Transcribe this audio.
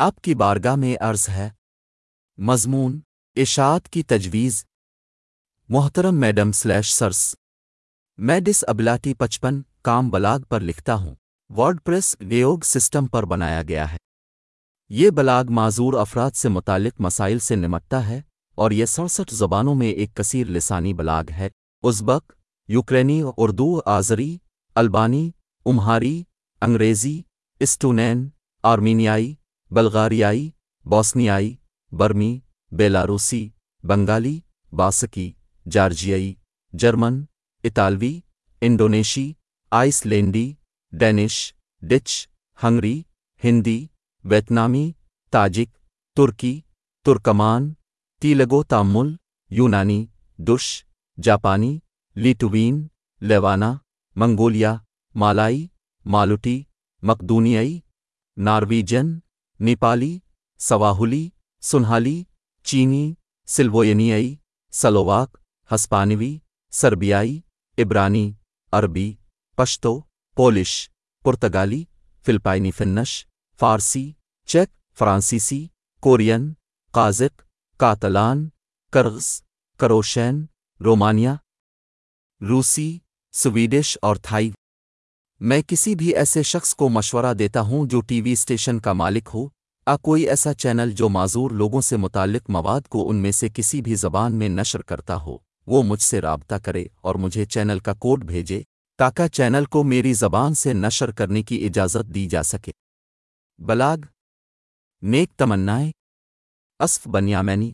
آپ کی بارگاہ میں عرض ہے۔ مضمون، اشاعت کی تجویز۔ محترم میڈم سلیش سرس۔ میں ڈس ابلاٹی پچپن، کام بلاگ پر لکھتا ہوں۔ ورڈ پریس ویوگ سسٹم پر بنایا گیا ہے۔ یہ بلاگ معذور افراد سے متعلق مسائل سے نمٹتا ہے اور یہ سڑسٹھ زبانوں میں ایک کثیر لسانی بلاگ ہے۔ ازبک، یوکرینی، اردو، آذری، البانی، امہاری، انگریزی، اسٹونین، آرمینیائی بلغاریائی، بوسنیائی، برمی، بیلاروسی، بنگالی، باسکی، جارجیائی، جرمن، اطالوی، انڈونیشی آئس لینڈی ڈینش، ڈچ، ہنگری، ہندی، ویتنامی، تاجک، ترکی، ترکمان، تیلگو تامل، یونانی ڈش جاپانی، لیٹوین، لیوانا، منگولیا، مالائی، مالوٹی، مقدونیائی، نارویجن نیپالی، سواہلی، سنہالی، چینی سلوینیائی سلوواک، ہسپانوی، سربیائی، عبرانی، عربی، پشتو، پولش، پرتگالی، فلپائنی فنش، فارسی، چیک، فرانسیسی، Korean, قازق، Catalan Kyrgyz Croatian, Romania, روسی، سویڈش اور تھائی میں کسی بھی ایسے شخص کو مشورہ دیتا ہوں جو ٹی وی اسٹیشن کا مالک ہو، آ، کوئی ایسا چینل جو معذور لوگوں سے متعلق مواد کو ان میں سے کسی بھی زبان میں نشر کرتا ہو، وہ مجھ سے رابطہ کرے اور مجھے چینل کا کوڈ بھیجے تاکہ چینل کو میری زبان سے نشر کرنے کی اجازت دی جا سکے۔ بلاگ، نیک تمنائیں، اسف بنیامینی۔